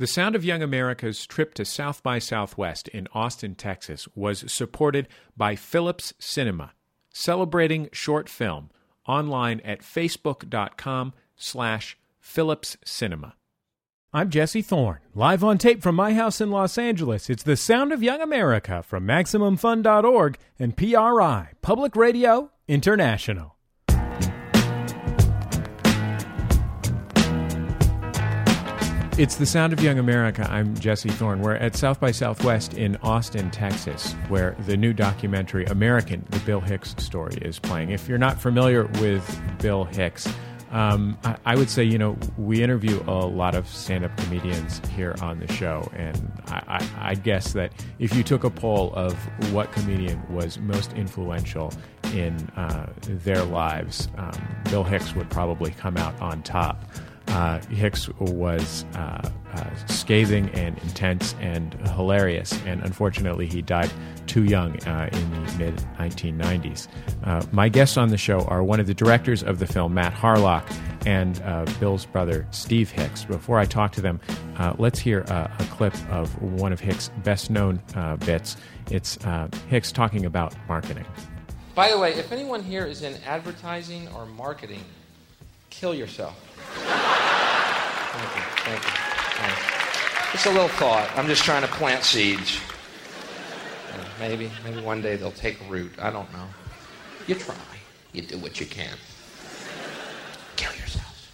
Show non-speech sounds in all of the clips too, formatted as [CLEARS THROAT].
The Sound of Young America's trip to South by Southwest in Austin, Texas was supported by Philips Cinema, celebrating short film, online at facebook.com slash Philips Cinema. I'm Jesse Thorn, live on tape from my house in Los Angeles. It's the Sound of Young America from MaximumFun.org and PRI, Public Radio International. It's the sound of young America. I'm Jesse Thorn. We're at South by Southwest in Austin, Texas, where the new documentary American, the Bill Hicks story, is playing. If you're not familiar with Bill Hicks, um, I, would say, you know, we interview a lot of stand up comedians here on the show, and I, I, I, guess that if you took a poll of what comedian was most influential in uh, their lives, um, Bill Hicks would probably come out on top. Uh, Hicks was uh, uh, scathing and intense and hilarious, and unfortunately, he died too young uh, in the mid 1990s. Uh, my guests on the show are one of the directors of the film, Matt Harlock, and uh, Bill's brother, Steve Hicks. Before I talk to them, let's hear a clip of one of Hicks' best known bits. It's Hicks talking about marketing. By the way, if anyone here is in advertising or marketing, kill yourself. Thank you. Thank you. Thanks. Just a little thought. I'm just trying to plant seeds. maybe, maybe one day they'll take root. I don't know. You try. You do what you can. Kill yourselves.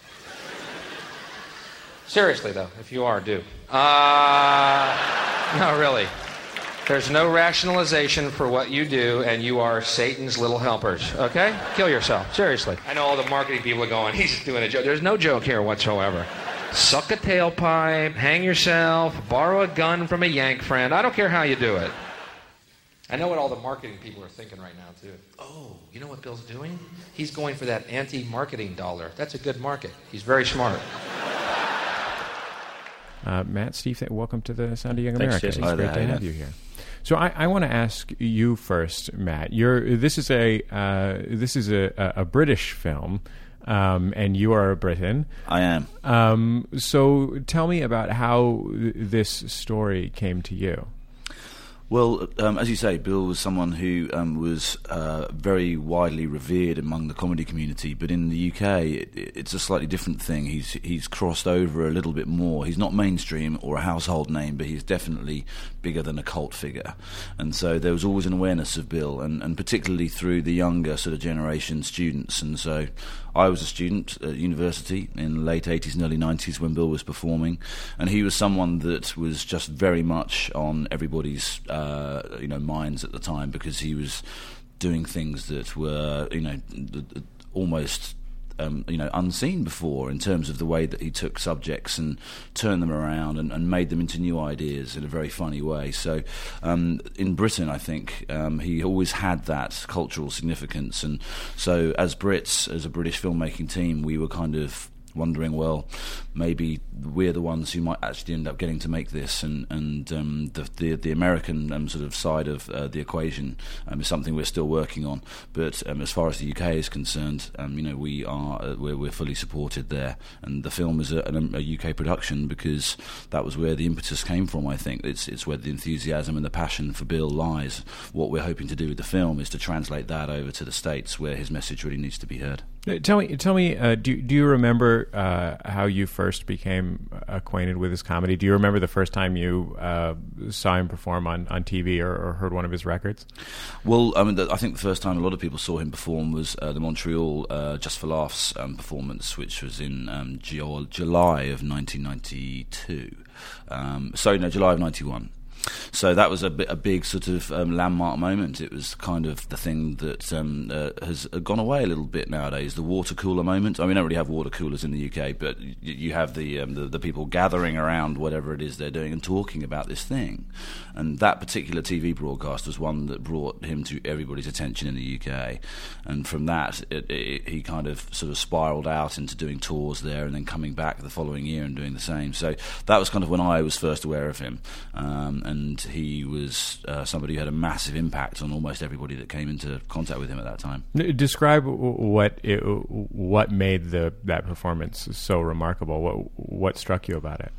Seriously, though, if you are, do. Uh, [LAUGHS] no, really. There's no rationalization for what you do, and you are Satan's little helpers. Okay? Kill yourself. Seriously. I know all the marketing people are going, [LAUGHS] he's just doing a joke. There's no joke here whatsoever. Suck a tailpipe, hang yourself, borrow a gun from a Yank friend. I don't care how you do it. I know what all the marketing people are thinking right now, too. Oh, you know what Bill's doing? He's going for that anti marketing dollar. That's a good market. He's very smart. Uh, Matt, Steve, welcome to the Sound of Young America. Thanks, it's great to have you here. So I, I want to ask you first, Matt. You're this is a uh, this is a, a British film. Um, and you are a Briton. I am. Um, so tell me about how th- this story came to you. Well, um, as you say, Bill was someone who um, was uh, very widely revered among the comedy community, but in the UK, it, it's a slightly different thing. He's he's crossed over a little bit more. He's not mainstream or a household name, but he's definitely bigger than a cult figure. And so there was always an awareness of Bill, and, and particularly through the younger sort of generation students. And so I was a student at university in the late 80s and early 90s when Bill was performing, and he was someone that was just very much on everybody's uh, you know minds at the time because he was doing things that were you know almost um, you know unseen before in terms of the way that he took subjects and turned them around and, and made them into new ideas in a very funny way. So um, in Britain, I think um, he always had that cultural significance, and so as Brits, as a British filmmaking team, we were kind of wondering, well, maybe we're the ones who might actually end up getting to make this, and and um, the, the, the American um, sort of side of uh, the equation um, is something we're still working on. But um, as far as the UK is concerned, um, you know, we are uh, we're, we're fully supported there, and the film is a, a, UK production because that was where the impetus came from. I think it's it's where the enthusiasm and the passion for Bill lies. What we're hoping to do with the film is to translate that over to the states, where his message really needs to be heard. Uh, tell me, tell me, uh, do do you remember uh, how you first became acquainted with his comedy? Do you remember the first time you uh, saw him perform on, on TV or, or, heard one of his records? Well, I mean, the, I think the first time a lot of people saw him perform was uh, the Montreal uh, Just for Laughs um, performance, which was in um, July of 1992. Um, sorry, no, July of '91. So that was a, a big sort of um, landmark moment. It was kind of the thing that um, uh, has gone away a little bit nowadays. The water cooler moment. I mean, we don't really have water coolers in the UK, but you, you have the, um, the, the people gathering around whatever it is they're doing and talking about this thing. And that particular TV broadcast was one that brought him to everybody's attention in the UK. And from that, it, it, he kind of sort of spiraled out into doing tours there, and then coming back the following year and doing the same. So that was kind of when I was first aware of him. Um, and and he was uh, somebody who had a massive impact on almost everybody that came into contact with him at that time. Describe what it, what made the that performance so remarkable. What what struck you about it?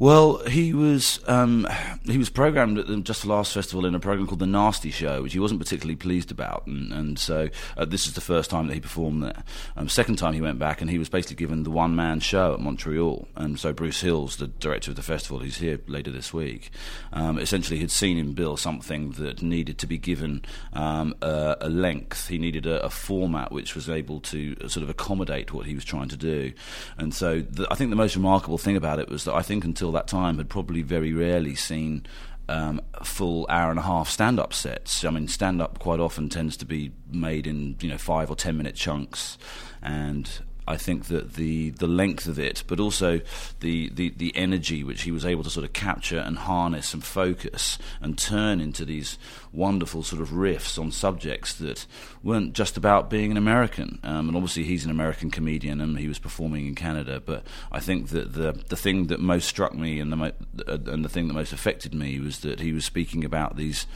Well, he was um, he was programmed at the Just for Laughs Festival in a program called The Nasty Show, which he wasn't particularly pleased about, and, and so uh, this is the first time that he performed there. Um, second time he went back, and he was basically given the one man show at Montreal, and so Bruce Hills, the director of the festival, who's here later this week, um, essentially had seen in Bill something that needed to be given um, a, a, length. He needed a, a, format which was able to sort of accommodate what he was trying to do, and so the, I think the most remarkable thing about it was that I think until until that time had probably very rarely seen um, full hour and a half stand up sets. I mean, stand up quite often tends to be made in you know five or ten minute chunks, and I think that the the length of it, but also the, the, the energy which he was able to sort of capture and harness and focus and turn into these wonderful sort of riffs on subjects that weren't just about being an American. Um, and obviously, he's an American comedian and he was performing in Canada. But I think that the the thing that most struck me and the mo- uh, and the thing that most affected me was that he was speaking about these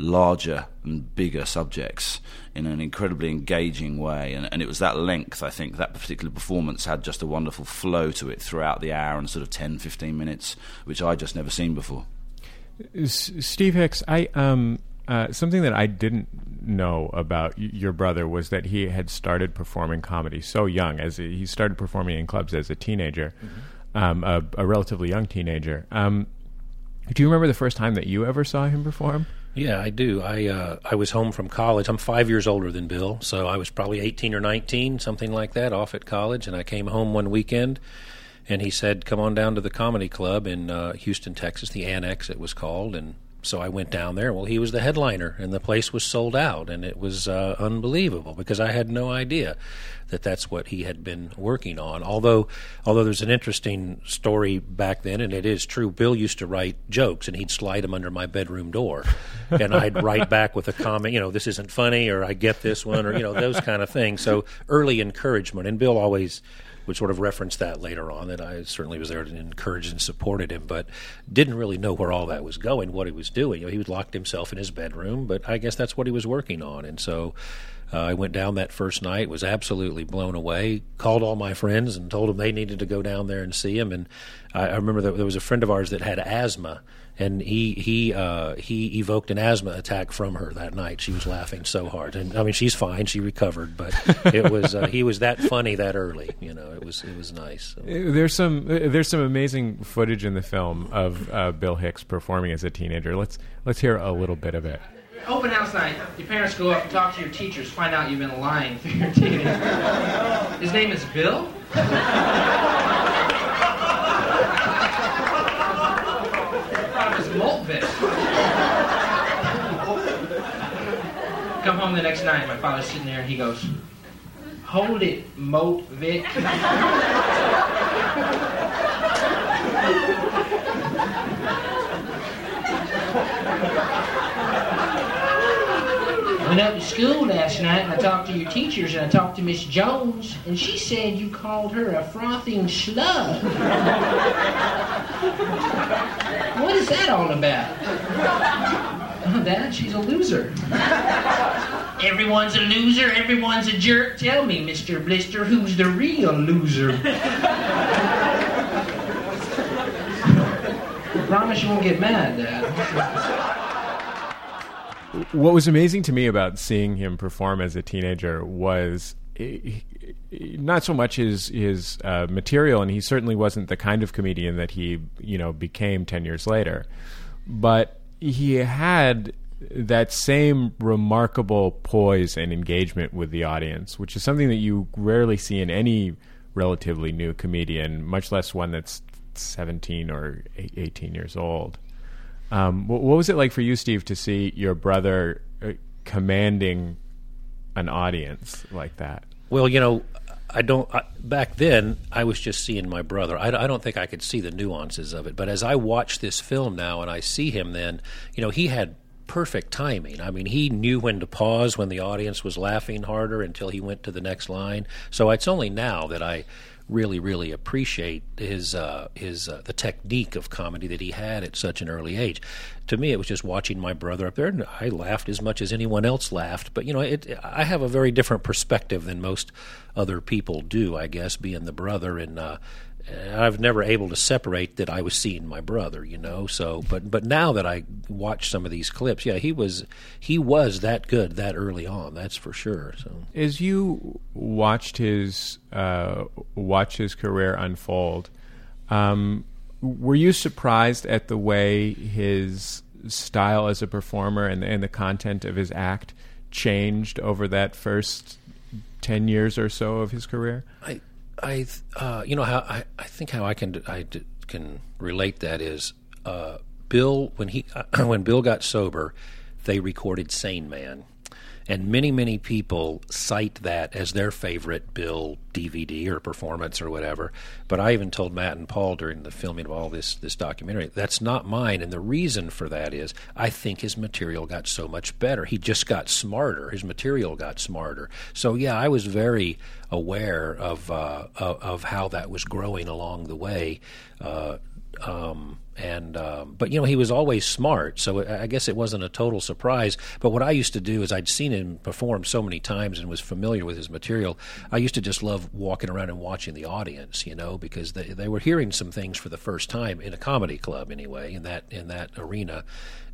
larger and bigger subjects in an incredibly engaging way. And, and, it was that length, I think, that particular performance had just a wonderful flow to it throughout the hour and sort of 10, 15 minutes, which I just never seen before. Steve Hicks, I um, uh, something that I didn't know about y- your brother was that he had started performing comedy so young. As a, he started performing in clubs as a teenager, mm-hmm. um, a, a, relatively young teenager. Um, do you remember the first time that you ever saw him perform? Yeah, I do. I uh, I was home from college. I'm five years older than Bill, so I was probably 18 or 19, something like that, off at college. And I came home one weekend, and he said, "Come on down to the comedy club in uh, Houston, Texas, the Annex, it was called." And so I went down there. Well, he was the headliner, and the place was sold out, and it was uh, unbelievable because I had no idea that that's what he had been working on. Although, although there's an interesting story back then, and it is true. Bill used to write jokes, and he'd slide them under my bedroom door, and I'd [LAUGHS] write back with a comment, you know, this isn't funny, or I get this one, or you know, those kind of things. So early encouragement, and Bill always would sort of reference that later on that I certainly was there to encourage and supported him, but didn't really know where all that was going, what he was doing. You know, he was locked himself in his bedroom, but I guess that's what he was working on, and so. Uh, I went down that first night, was absolutely blown away. Called all my friends and told them they needed to go down there and see him. And I, I remember that there was a friend of ours that had asthma, and he he uh, he evoked an asthma attack from her that night. She was laughing so hard, and I mean she's fine, she recovered, but it was uh, he was that funny that early. You know, it was it was nice. So. Uh, there's some uh, there's some amazing footage in the film of uh, Bill Hicks performing as a teenager. Let's let's hear a little bit of it. Open house night. Your parents go up, and talk to your teachers, find out you've been lying through your teenage. His name is Bill. Come home the next night, my father's sitting there and he goes, Hold it, Moat Vic. went up to school last night and I talked to your teachers and I talked to Miss Jones and she said you called her a frothing slug. What is that all about? Dad, she's a loser. Everyone's a loser, everyone's a jerk. Tell me, Mr. Blister, who's the real loser? I promise you won't get mad, Dad what was amazing to me about seeing him perform as a teenager was not so much his his uh, material, and he certainly wasn't the kind of comedian that he you know became ten years later, but he had that same remarkable poise and engagement with the audience, which is something that you rarely see in any relatively new comedian, much less one that's seventeen or eighteen years old. Um, what, was it like for you, Steve, to see your brother uh, commanding an audience like that? Well, you know, I don't. I, back then, I was just seeing my brother. I, I, don't think I could see the nuances of it. But as I watch this film now and I see him, then you know he had perfect timing. I mean, he knew when to pause when the audience was laughing harder until he went to the next line. So it's only now that I really, really appreciate his uh, his uh, the technique of comedy that he had at such an early age. To me, it was just watching my brother up there, and I laughed as much as anyone else laughed. But you know, it, I have a very different perspective than most other people do. I guess being the brother and. Uh, I've never able to separate that I was seeing my brother, you know. So, but but now that I watch some of these clips, yeah, he was he was that good that early on. That's for sure. So, as you watched his uh, watch his career unfold, um, were you surprised at the way his style as a performer and, and the content of his act changed over that first ten years or so of his career? I I, uh, you know how I, I think how I can I can relate that is uh, Bill when he [CLEARS THROAT] when Bill got sober, they recorded Sane Man, and many many people cite that as their favorite Bill DVD or performance or whatever. But I even told Matt and Paul during the filming of all this this documentary that's not mine, and the reason for that is I think his material got so much better. He just got smarter. His material got smarter. So yeah, I was very aware of uh, of, of, how that was growing along the way. Uh, um, and um, but you know he was always smart, so I guess it wasn't a total surprise. But what I used to do is I'd seen him perform so many times and was familiar with his material. I used to just love walking around and watching the audience, you know, because they they were hearing some things for the first time in a comedy club anyway in that in that arena,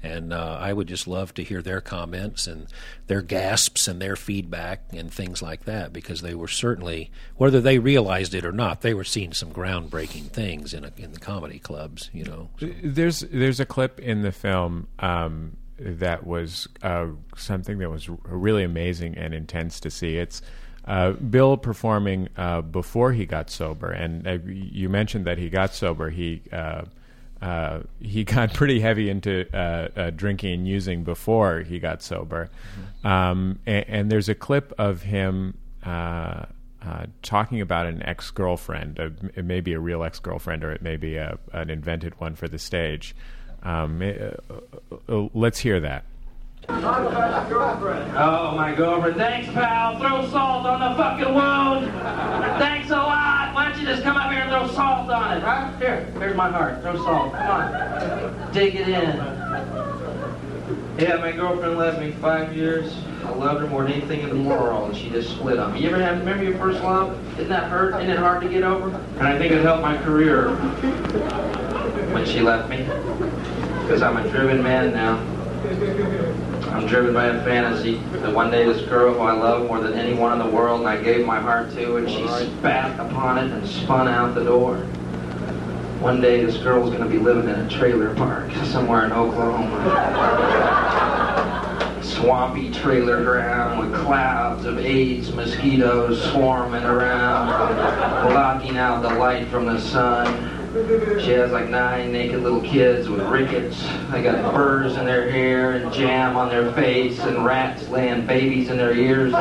and uh, I would just love to hear their comments and their gasps and their feedback and things like that because they were certainly, whether they realized it or not, they were seeing some groundbreaking things in a, in the comedy clubs. You know. There's there's a clip in the film. Um, that was uh, something that was really amazing and intense to see. It's uh, Bill performing uh, before he got sober, and uh, you mentioned that he got sober. He uh, uh, he [LAUGHS] got pretty heavy into uh, uh, drinking and using before he got sober. Mm-hmm. Um, and, and, there's a clip of him uh, uh, talking about an ex girlfriend. it may be a real ex girlfriend or it may be a, an invented one for the stage. Um, let's hear that. Oh, my girlfriend. Thanks, pal. Throw salt on the fucking wound. Thanks a lot. Why don't you just come up here and throw salt on it, huh? Here, here's my heart. Throw salt. Come on. Dig it in. Yeah, my girlfriend left me five years. I loved her more than anything in the world, and she just split on me. You ever have, remember your first love? Didn't that hurt? Isn't it hard to get over? And I think it helped my career when she left me. Because I'm a driven man now. I'm driven by a fantasy that one day this girl who I love more than anyone in the world and I gave my heart to and she spat upon it and spun out the door. One day this girl's going to be living in a trailer park somewhere in Oklahoma. Swampy trailer ground with clouds of AIDS mosquitoes swarming around, blocking out the light from the sun. She has like nine naked little kids with rickets. They got burrs in their hair and jam on their face and rats laying babies in their ears.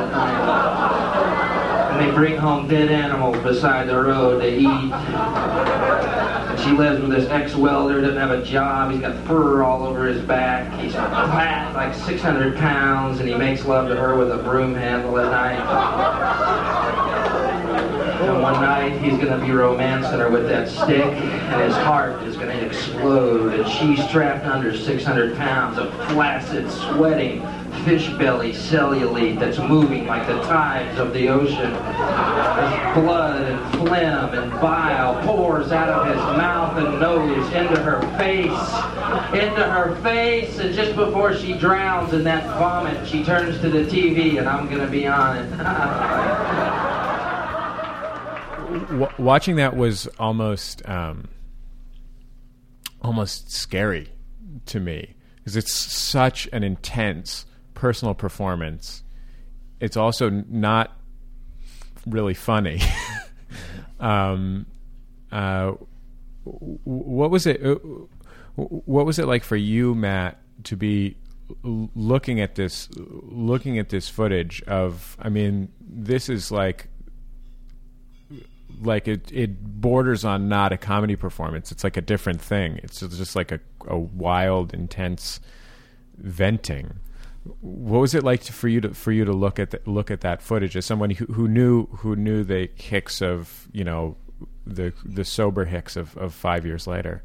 And they bring home dead animals beside the road to eat. And she lives with this ex-welder, doesn't have a job. He's got fur all over his back. He's fat, like 600 pounds, and he makes love to her with a broom handle at night. And one night he's to be romancing her with that stick, and his heart is to explode. And she's trapped under 600 pounds of flaccid, sweating fish belly cellulite that's moving like the tides of the ocean. His blood and phlegm and bile pours out of his mouth and nose into her face, into her face, and just before she drowns in that vomit, she turns to the TV, and I'm going to be on it. [LAUGHS] watching that was almost um, almost scary to me because it's such an intense personal performance. It's also not really funny. [LAUGHS] um, uh, what was it? Uh, what was it like for you, Matt, to be looking at this, looking at this footage of? I mean, this is like like it it borders on not a comedy performance. It's like a different thing. It's just like a, a wild, intense venting. What was it like to, for you to for you to look at the, look at that footage as someone who, who knew who knew the Hicks of you know the the sober Hicks of, of five years later?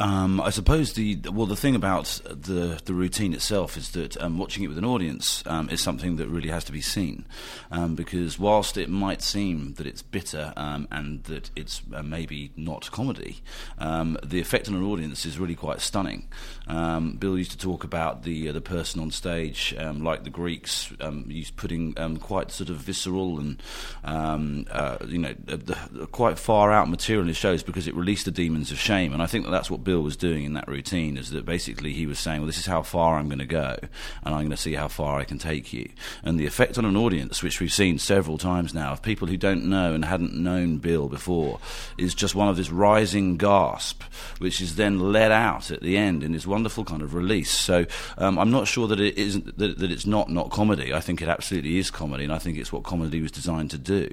Um, I suppose the well, the thing about the the routine itself is that um, watching it with an audience um, is something that really has to be seen, um, because whilst it might seem that it's bitter um, and that it's uh, maybe not comedy, um, the effect on an audience is really quite stunning. Bill used to talk about the uh, the person on stage, like the Greeks, used putting quite sort of visceral and uh, you know the, the quite far out material in his shows because it released the demons of shame, and I think that that's what Bill was doing in that routine is that basically he was saying, well, this is how far I'm going to go, and I'm going to see how far I can take you. And the effect on an audience, which we've seen several times now, of people who don't know and hadn't known Bill before, is just one of this rising gasp, which is then let out at the end in this wonderful kind of release. So um, I'm not sure that it isn't that, that it's not not comedy. I think it absolutely is comedy, and I think it's what comedy was designed to do.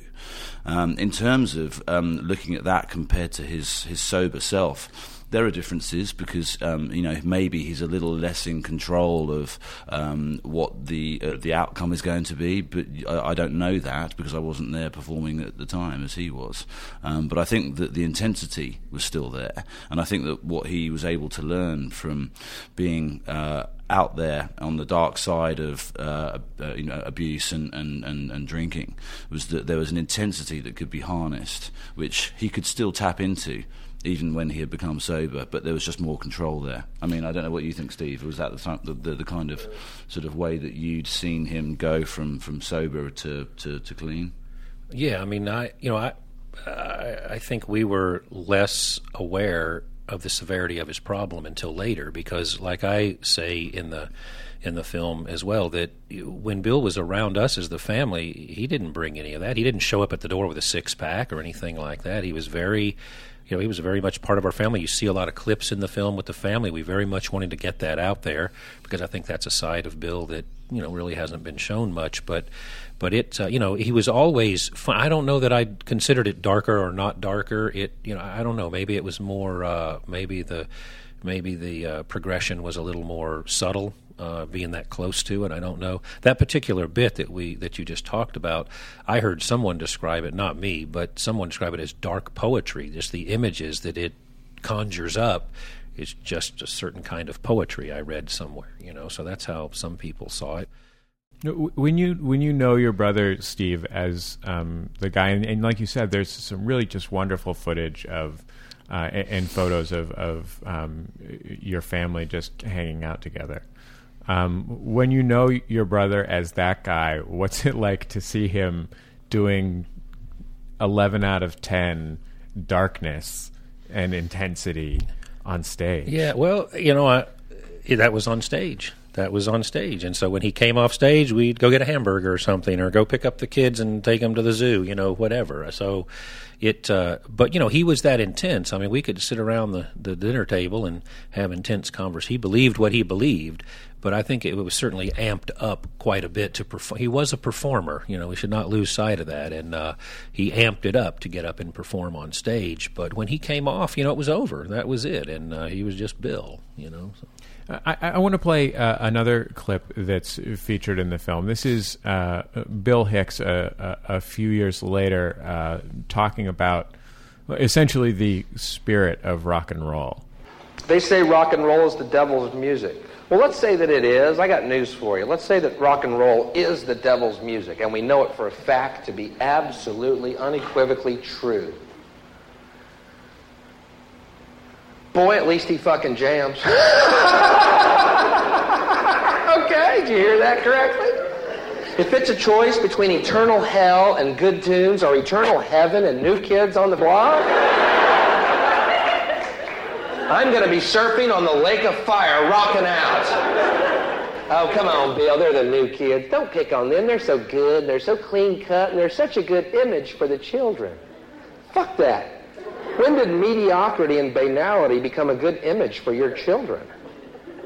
Um, in terms of um, looking at that compared to his his sober self there are differences because um, you know maybe he's a little less in control of um, what the uh, the outcome is going to be, but I, I, don't know that because I wasn't there performing at the time as he was. Um, but I think that the intensity was still there, and I think that what he was able to learn from being uh, out there on the dark side of uh, uh, you know abuse and, and, and, and, drinking was that there was an intensity that could be harnessed, which he could still tap into even when he had become sober, but there was just more control there. I mean, I don't know what you think, Steve. Was that the, the, the kind of sort of way that you'd seen him go from, from sober to, to, to clean? Yeah, I mean, I you know, I, I I think we were less aware of the severity of his problem until later, because, like I say in the in the film as well, that when Bill was around us as the family, he didn't bring any of that. He didn't show up at the door with a six pack or anything like that. He was very you know, he was very much part of our family. You see a lot of clips in the film with the family. We very much wanted to get that out there because I think that's a side of Bill that you know really hasn't been shown much. But but it uh, you know he was always. Fun. I don't know that I considered it darker or not darker. It you know I don't know. Maybe it was more. Uh, maybe the maybe the uh, progression was a little more subtle uh, being that close to it. I don't know that particular bit that we that you just talked about. I heard someone describe it, not me, but someone describe it as dark poetry. Just the images that it conjures up is just a certain kind of poetry. I read somewhere, you know. So that's how some people saw it. When you when you know your brother Steve as um, the guy, and, and, like you said, there's some really just wonderful footage of uh, and, and, photos of of um, your family just hanging out together. Um, when you know your brother as that guy, what's it like to see him doing 11 out of 10 darkness and intensity on stage? Yeah, well, you know, I, that was on stage. That was on stage. And so when he came off stage, we'd go get a hamburger or something or go pick up the kids and take them to the zoo, you know, whatever. So it uh, but you know he was that intense i mean we could sit around the, the dinner table and have intense converse he believed what he believed but I think it was certainly amped up quite a bit to perform. He was a performer, you know. We should not lose sight of that, and uh, he amped it up to get up and perform on stage. But when he came off, you know, it was over. That was it, and uh, he was just Bill, you know. So. I, I, want to play uh, another clip that's featured in the film. This is uh, Bill Hicks a, a, few years later uh, talking about essentially the spirit of rock and roll. They say rock and roll is the devil's music. Well, let's say that it is. I got news for you. Let's say that rock and roll is the devil's music, and we know it for a fact to be absolutely, unequivocally true. Boy, at least he fucking jams. [LAUGHS] okay, did you hear that correctly? If it's a choice between eternal hell and good tunes or eternal heaven and new kids on the block, I'm going to be surfing on the lake of fire, rocking out. Oh, come on, Bill. They're the new kids. Don't pick on them. They're so good. They're so clean cut, and they're such a good image for the children. Fuck that. When did mediocrity and banality become a good image for your children?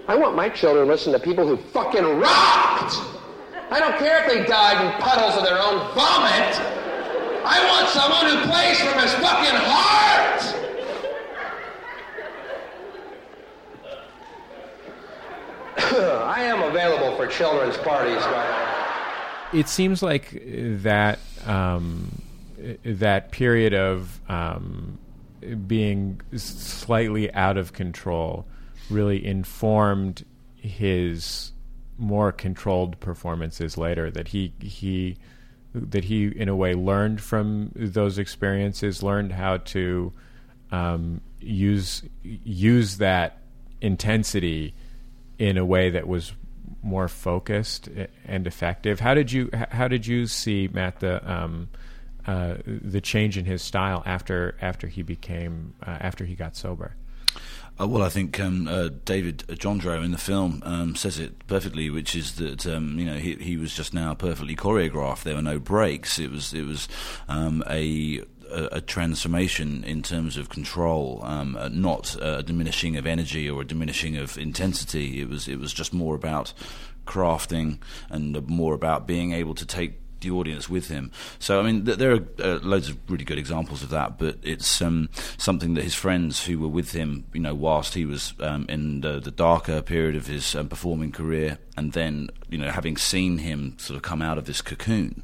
I want my children to listen to people who fucking rocked. I don't care if they died in puddles of their own vomit. I want someone who plays from his fucking heart. [COUGHS] I am available for children's parties It seems like that um, that period of um, being slightly out of control really informed his more controlled performances later. That he he that he in a way learned from those experiences, learned how to um, use use that intensity in a way that was more focused and effective. How did you how did you see Matt the um, uh, the change in his style after after he became uh, after he got sober? Uh, well, I think um, uh, David Johndrow in the film um, says it perfectly, which is that um, you know he, he was just now perfectly choreographed. There were no breaks. It was it was um, a a, transformation in terms of control, um, uh, not a diminishing of energy or a diminishing of intensity. It was it was just more about crafting and more about being able to take the audience with him. So, I mean, th- there are uh, loads of really good examples of that, but it's um, something that his friends who were with him, you know, whilst he was um, in the, the, darker period of his um, performing career, and then, you know, having seen him sort of come out of this cocoon,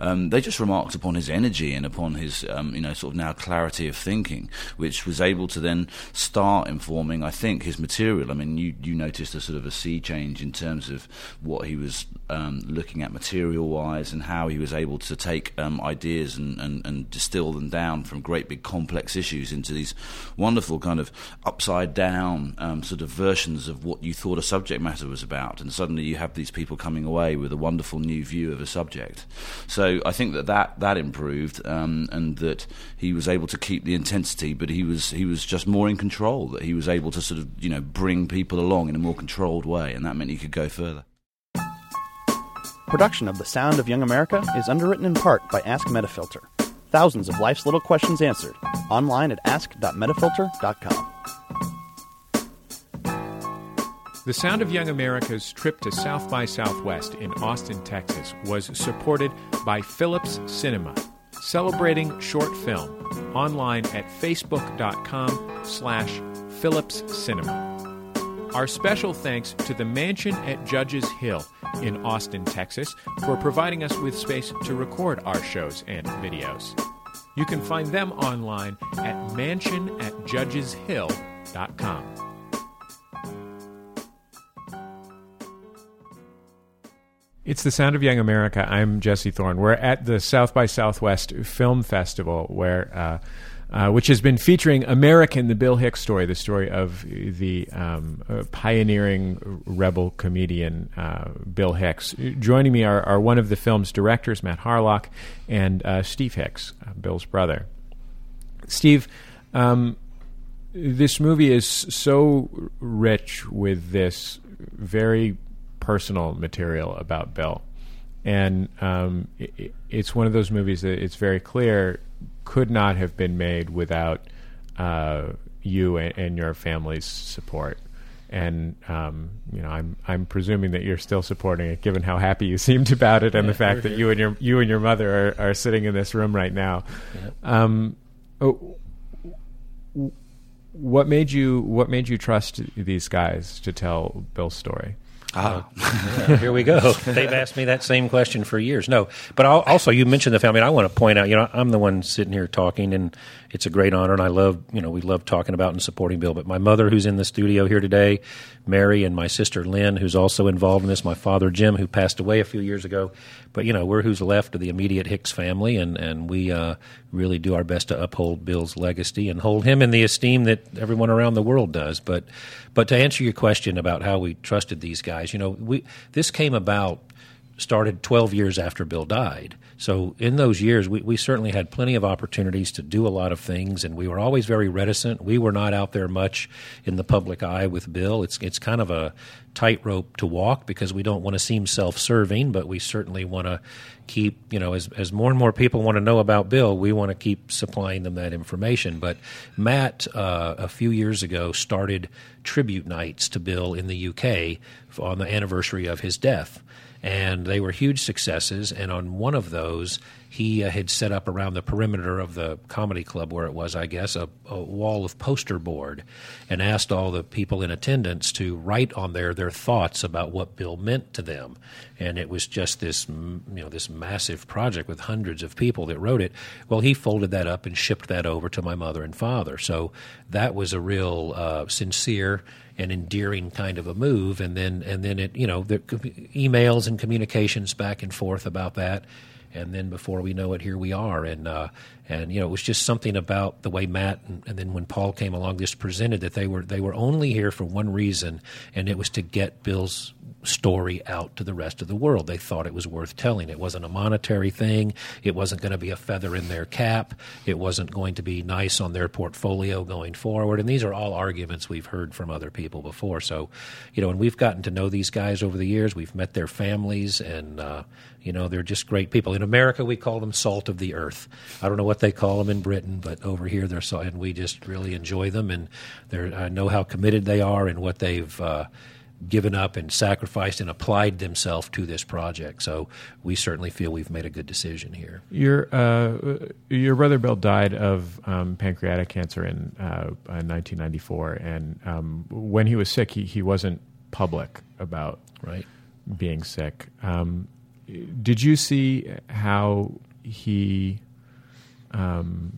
um, they just remarked upon his energy and upon his, um, you know, sort of now clarity of thinking, which was able to then start informing, I think, his material. I mean, you, you noticed a sort of a sea change in terms of what he was um, looking at material wise and how he was able to take um, ideas and, and, and, distill them down from great big complex issues into these wonderful kind of upside down um, sort of versions of what you thought a subject matter was about. And suddenly you have these people coming away with a wonderful new view of a subject. So I think that that, that improved um, and that he was able to keep the intensity, but he was, he was just more in control, that he was able to sort of, you know, bring people along in a more controlled way, and that meant he could go further. Production of The Sound of Young America is underwritten in part by Ask Metafilter. Thousands of life's little questions answered. Online at ask.metafilter.com. The Sound of Young America's trip to South by Southwest in Austin, Texas was supported by Philips Cinema, celebrating short film, online at facebook.com slash Philips Cinema. Our special thanks to the Mansion at Judges Hill in Austin, Texas, for providing us with space to record our shows and videos. You can find them online at mansionatjudgeshill.com. It's the sound of young America. I'm Jesse Thorn. We're at the South by Southwest Film Festival, where uh, uh, which has been featuring American, the Bill Hicks story, the story of the um, uh, pioneering rebel comedian uh, Bill Hicks. Joining me are, are, one of the film's directors, Matt Harlock, and uh, Steve Hicks, uh, Bill's brother. Steve, um, this movie is so rich with this very personal material about Bill. And um, it, it's one of those movies that it's very clear could not have been made without uh, you and, and, your family's support. And um, you know, I'm I'm presuming that you're still supporting it, given how happy you [LAUGHS] seemed about it, and yeah, the fact that you and your you and your mother are, are sitting in this room right now. Yeah. Um, oh, what made you What made you trust these guys to tell Bill's story? Ah, yeah, [LAUGHS] here we go. They've asked me that same question for years. No, but also you mentioned the family. I want to point out, you know, I'm the one sitting here talking, and it's a great honor, and I love, you know, we love talking about and supporting Bill. But my mother, who's in the studio here today, Mary, and my sister Lynn, who's also involved in this. My father Jim, who passed away a few years ago. But you know, we're who's left of the immediate Hicks family, and and we uh, really do our best to uphold Bill's legacy and hold him in the esteem that everyone around the world does. But but to answer your question about how we trusted these guys, you know, we this came about started 12 years after Bill died. So in those years, we, we certainly had plenty of opportunities to do a lot of things, and we were always very reticent. We were not out there much in the public eye with Bill. It's it's kind of a tightrope to walk because we don't want to seem self-serving, but we certainly want to keep you know as as more and more people want to know about Bill, we want to keep supplying them that information. But Matt, uh, a few years ago, started tribute nights to Bill in the UK on the anniversary of his death and they were huge successes. And on one of those, he uh, had set up around the perimeter of the comedy club where it was, I guess, a, a, wall of poster board, and asked all the people in attendance to write on there their thoughts about what Bill meant to them. And it was just this, you know, this massive project with hundreds of people that wrote it. Well, he folded that up and shipped that over to my mother and father. So that was a real uh, sincere and endearing kind of a move. And then, and then it, you know, the emails and communications back and forth about that and then before we know it, here we are. And uh, and you know, it was just something about the way Matt and, and, then when Paul came along, just presented that they were they were only here for one reason, and it was to get Bill's story out to the rest of the world. They thought it was worth telling. It wasn't a monetary thing. It wasn't going to be a feather in their cap. It wasn't going to be nice on their portfolio going forward. And these are all arguments we've heard from other people before. So, you know, and we've gotten to know these guys over the years. We've met their families, and uh, you know, they're just great people. In America, we call them salt of the earth. I don't know what they call them in Britain, but over here they're so, and we just really enjoy them. And they I know how committed they are and what they've. Uh, given up and sacrificed and applied themselves to this project. So we certainly feel we've made a good decision here. Your uh, your brother Bill died of um, pancreatic cancer in, uh, in 1994, and um, when he was sick, he, he wasn't public about right being sick. Um, did you see how he? Um,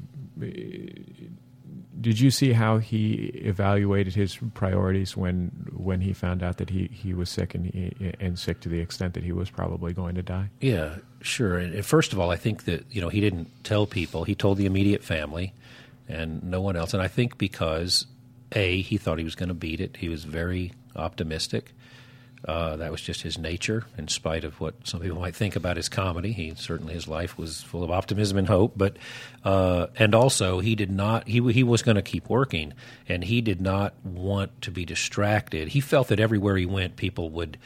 did you see how he evaluated his priorities when when he found out that he, he was sick and and sick to the extent that he was probably going to die? Yeah, sure. And first of all, I think that you know he didn't tell people. He told the immediate family and no one else. And I think because a he thought he was going to beat it. He was very optimistic. Uh, that was just his nature, in spite of what some people might think about his comedy. He certainly his life was full of optimism and hope, but uh, and also he did not he he was going to keep working, and he did not want to be distracted. He felt that everywhere he went, people would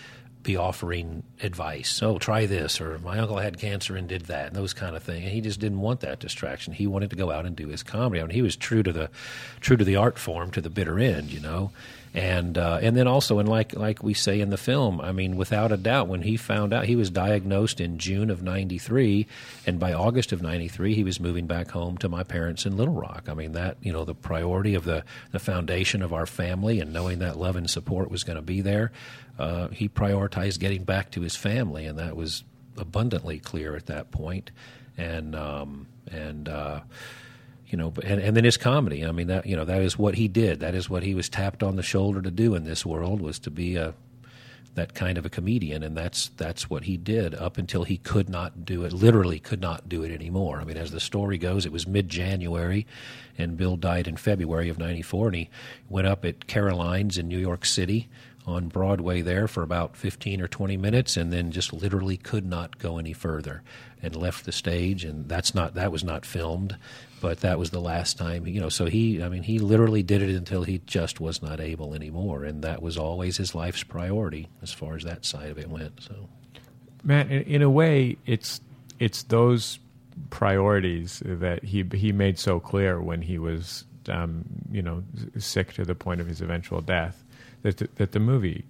be offering advice. Oh, try this, or my uncle had cancer and did that, and those kind of things. And he just didn't want that distraction. He wanted to go out and do his comedy. I mean, he was true to the true to the art form to the bitter end, you know and uh, and then also and like like we say in the film, I mean, without a doubt, when he found out he was diagnosed in June of '93, and by August of '93 he was moving back home to my parents in Little Rock. I mean, that you know the priority of the the foundation of our family and knowing that love and support was going to be there, uh, he prioritized getting back to his family, and that was abundantly clear at that point, and um, and. Uh, you know, and, and then his comedy. I mean, that you know, that is what he did. That is what he was tapped on the shoulder to do in this world was to be a that kind of a comedian, and that's that's what he did up until he could not do it. Literally, could not do it anymore. I mean, as the story goes, it was mid January, and Bill died in February of '94, and he went up at Caroline's in New York City on Broadway there for about 15 or 20 minutes and then just literally could not go any further and left the stage. And that's not that was not filmed but that was the last time you know so he i mean he literally did it until he just was not able anymore. And that was always his life's priority as far as that side of it went so. Matt in a way it's it's those priorities that he he made so clear when he was um, you know sick to the point of his eventual death that the, that the movie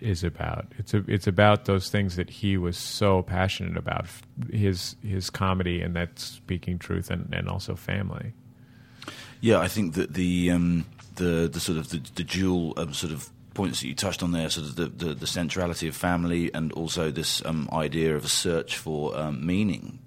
is about. It's a, it's about those things that he was so passionate about his his comedy and that speaking truth and, and also family. Yeah, I think that the um, the the sort of the, the dual um, sort of points that you touched on there, sort of the, the, the centrality of family and also this um, idea of a search for um, meaning.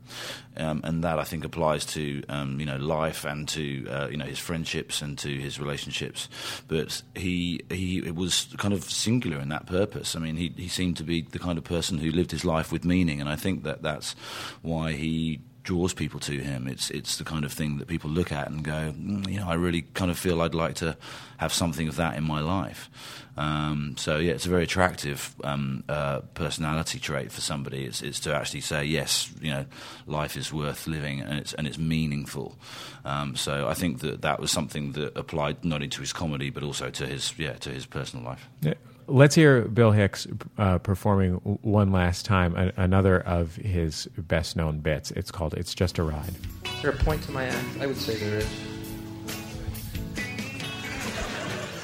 Um, and that I think applies to um, you know life and to uh, you know his friendships and to his relationships. But he he was kind of singular in that purpose. I mean, he he seemed to be the kind of person who lived his life with meaning, and I think that that's why he draws people to him. It's it's the kind of thing that people look at and go, mm, you know, I really kind of feel I'd like to have something of that in my life. Um, so yeah, it's a very attractive um, uh, personality trait for somebody. It's, it's to actually say yes, you know, life is worth living and it's and it's meaningful. Um, so I think that that was something that applied not only to his comedy but also to his yeah to his personal life. Yeah. Let's hear Bill Hicks uh, performing one last time a- another of his best known bits. It's called It's Just a Ride. Is there a point to my act? I would say there is.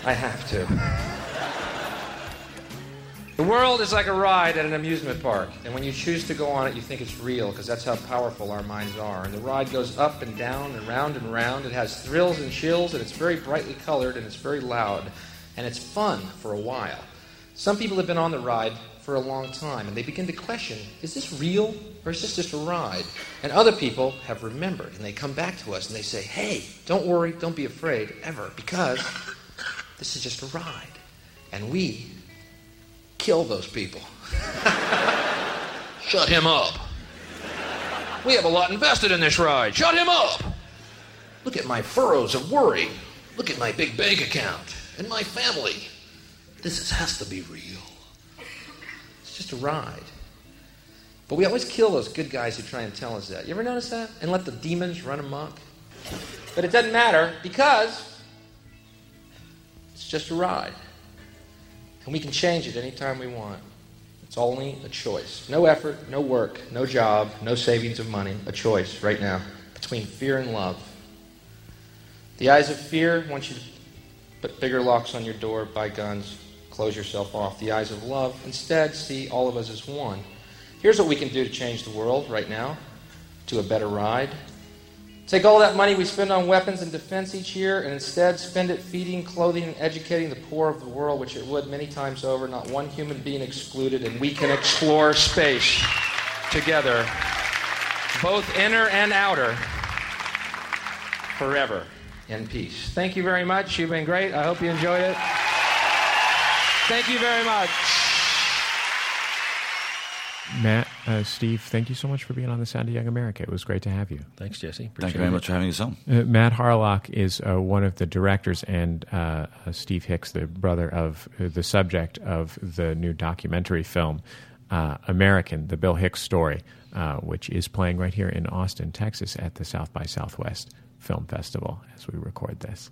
I have to. The world is like a ride at an amusement park, and when you choose to go on it, you think it's real because that's how powerful our minds are. And the ride goes up and down and round and round. It has thrills and chills, and it's very brightly colored and it's very loud, and it's fun for a while. Some people have been on the ride for a long time, and they begin to question is this real or is this just a ride? And other people have remembered, and they come back to us and they say, hey, don't worry, don't be afraid ever, because this is just a ride. And we kill those people. [LAUGHS] Shut him up. We have a lot invested in this ride. Shut him up. Look at my furrows of worry. Look at my big bank account and my family. This is, has to be real. It's just a ride. But we always kill those good guys who try and tell us that. You ever notice that? And let the demons run amok? But it doesn't matter because it's just a ride. And we can change it anytime we want. It's only a choice. No effort, no work, no job, no savings of money. A choice right now between fear and love. The eyes of fear want you to put bigger locks on your door, buy guns, close yourself off. The eyes of love instead see all of us as one. Here's what we can do to change the world right now to a better ride. Take all that money we spend on weapons and defense each year and instead spend it feeding, clothing, and educating the poor of the world, which it would many times over, not one human being excluded, and we can explore space together, both inner and outer, forever in peace. Thank you very much. You've been great. I hope you enjoyed it. Thank you very much. Matt, uh, Steve, thank you so much for being on The Sound of Young America. It was great to have you. Thanks, Jesse. Thank you very it. much for having us on. Uh, Matt Harlock is uh, one of the directors, and uh, uh, Steve Hicks, the brother of uh, the subject of the new documentary film, uh, American, the Bill Hicks story, uh, which is playing right here in Austin, Texas, at the South by Southwest Film Festival as we record this.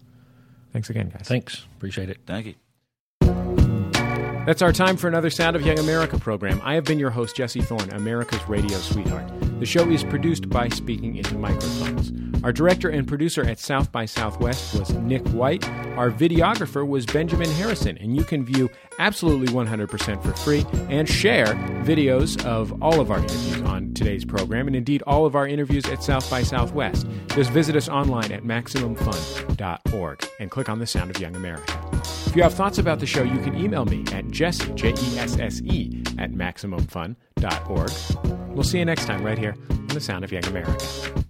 Thanks again, guys. Thanks. Appreciate it. Thank you. That's our time for another Sound of Young America program. I have been your host, Jesse Thorn, America's radio sweetheart. The show is produced by Speaking into Microphones. Our director and producer at South by Southwest was Nick White. Our videographer was Benjamin Harrison, and you can view absolutely 100% for free and share videos of all of our interviews on today's program, and indeed all of our interviews at South by Southwest. Just visit us online at MaximumFun.org and click on the Sound of Young America. If you have thoughts about the show, you can email me at jesse, J-E-S-S-E, at MaximumFun.org. We'll see you next time right here on the Sound of Young America.